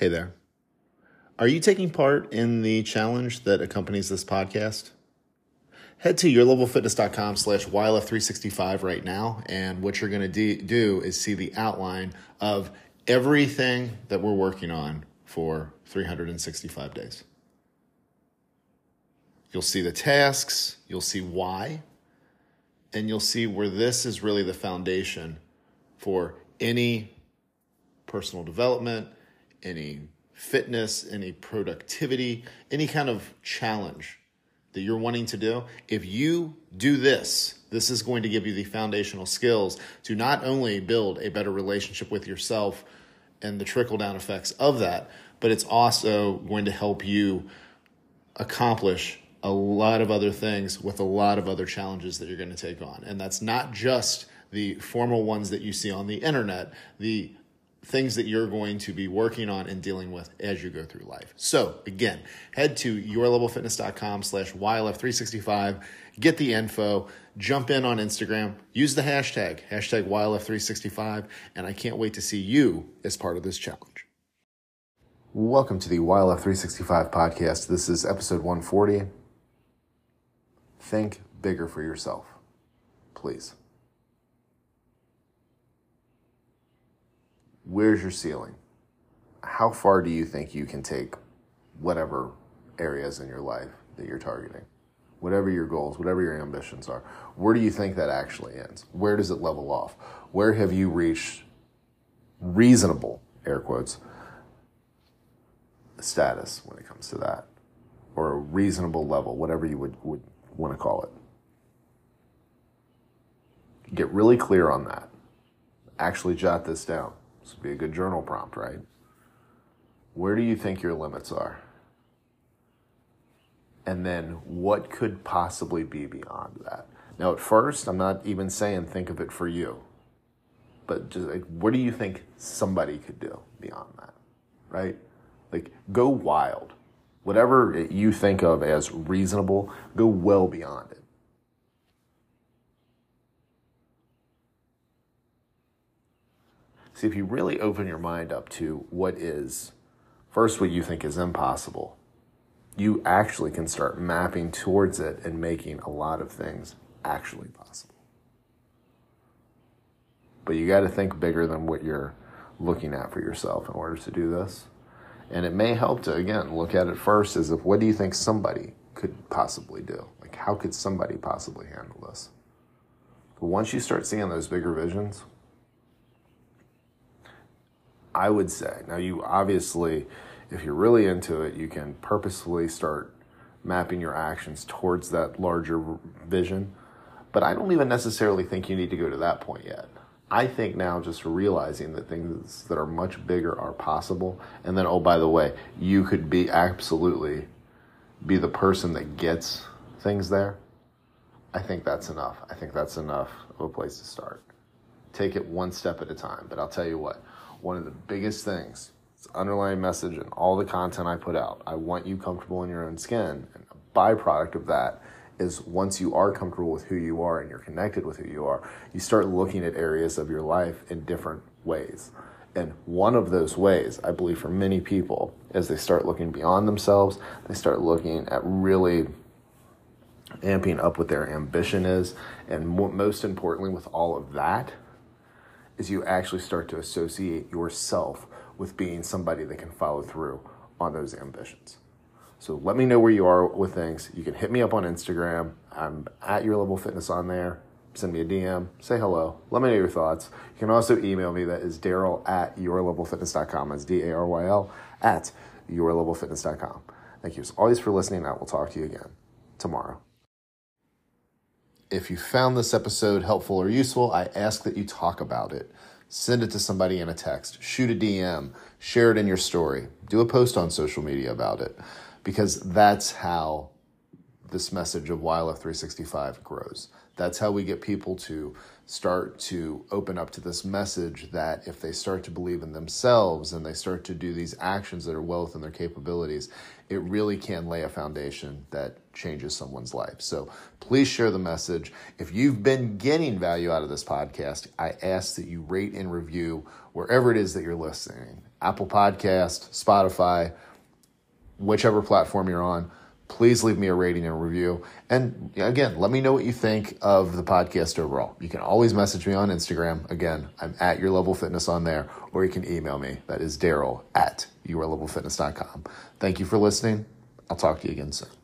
Hey there. Are you taking part in the challenge that accompanies this podcast? Head to yourlevelfitness.com slash YLF365 right now, and what you're going to do is see the outline of everything that we're working on for 365 days. You'll see the tasks, you'll see why, and you'll see where this is really the foundation for any personal development, any fitness, any productivity, any kind of challenge that you're wanting to do. If you do this, this is going to give you the foundational skills to not only build a better relationship with yourself and the trickle down effects of that, but it's also going to help you accomplish a lot of other things with a lot of other challenges that you're going to take on. And that's not just the formal ones that you see on the internet, the things that you're going to be working on and dealing with as you go through life. So again, head to yourlevelfitness.com slash YLF365, get the info, jump in on Instagram, use the hashtag, hashtag YLF365, and I can't wait to see you as part of this challenge. Welcome to the YLF365 podcast. This is episode 140. Think bigger for yourself, please. Where's your ceiling? How far do you think you can take whatever areas in your life that you're targeting? Whatever your goals, whatever your ambitions are, where do you think that actually ends? Where does it level off? Where have you reached reasonable, air quotes, status when it comes to that? Or a reasonable level, whatever you would, would want to call it. Get really clear on that. Actually, jot this down. This would be a good journal prompt, right? Where do you think your limits are? And then what could possibly be beyond that? Now, at first, I'm not even saying think of it for you, but just like, what do you think somebody could do beyond that, right? Like, go wild. Whatever you think of as reasonable, go well beyond it. See, if you really open your mind up to what is, first, what you think is impossible, you actually can start mapping towards it and making a lot of things actually possible. But you got to think bigger than what you're looking at for yourself in order to do this. And it may help to, again, look at it first as if what do you think somebody could possibly do? Like, how could somebody possibly handle this? But once you start seeing those bigger visions, I would say, now you obviously, if you're really into it, you can purposefully start mapping your actions towards that larger vision. But I don't even necessarily think you need to go to that point yet. I think now just realizing that things that are much bigger are possible. And then, oh, by the way, you could be absolutely be the person that gets things there. I think that's enough. I think that's enough of a place to start. Take it one step at a time. But I'll tell you what, one of the biggest things, it's underlying message in all the content I put out. I want you comfortable in your own skin. And a byproduct of that is once you are comfortable with who you are and you're connected with who you are, you start looking at areas of your life in different ways. And one of those ways, I believe, for many people, is they start looking beyond themselves. They start looking at really amping up what their ambition is. And most importantly, with all of that, is you actually start to associate yourself with being somebody that can follow through on those ambitions. So let me know where you are with things. You can hit me up on Instagram. I'm at your level fitness on there. Send me a DM, say hello, let me know your thoughts. You can also email me. That is Daryl at yourlevelfitness.com. That's D A R Y L at yourlevelfitness.com. Thank you as always for listening. I will talk to you again tomorrow. If you found this episode helpful or useful, I ask that you talk about it. Send it to somebody in a text, shoot a DM, share it in your story, do a post on social media about it because that's how this message of YLF 365 grows. That's how we get people to start to open up to this message that if they start to believe in themselves and they start to do these actions that are well within their capabilities, it really can lay a foundation that changes someone's life. So please share the message. If you've been getting value out of this podcast, I ask that you rate and review wherever it is that you're listening Apple Podcast, Spotify, whichever platform you're on please leave me a rating and review. And again, let me know what you think of the podcast overall. You can always message me on Instagram. Again, I'm at Your Level Fitness on there, or you can email me. That is Daryl at yourlevelfitness.com. Thank you for listening. I'll talk to you again soon.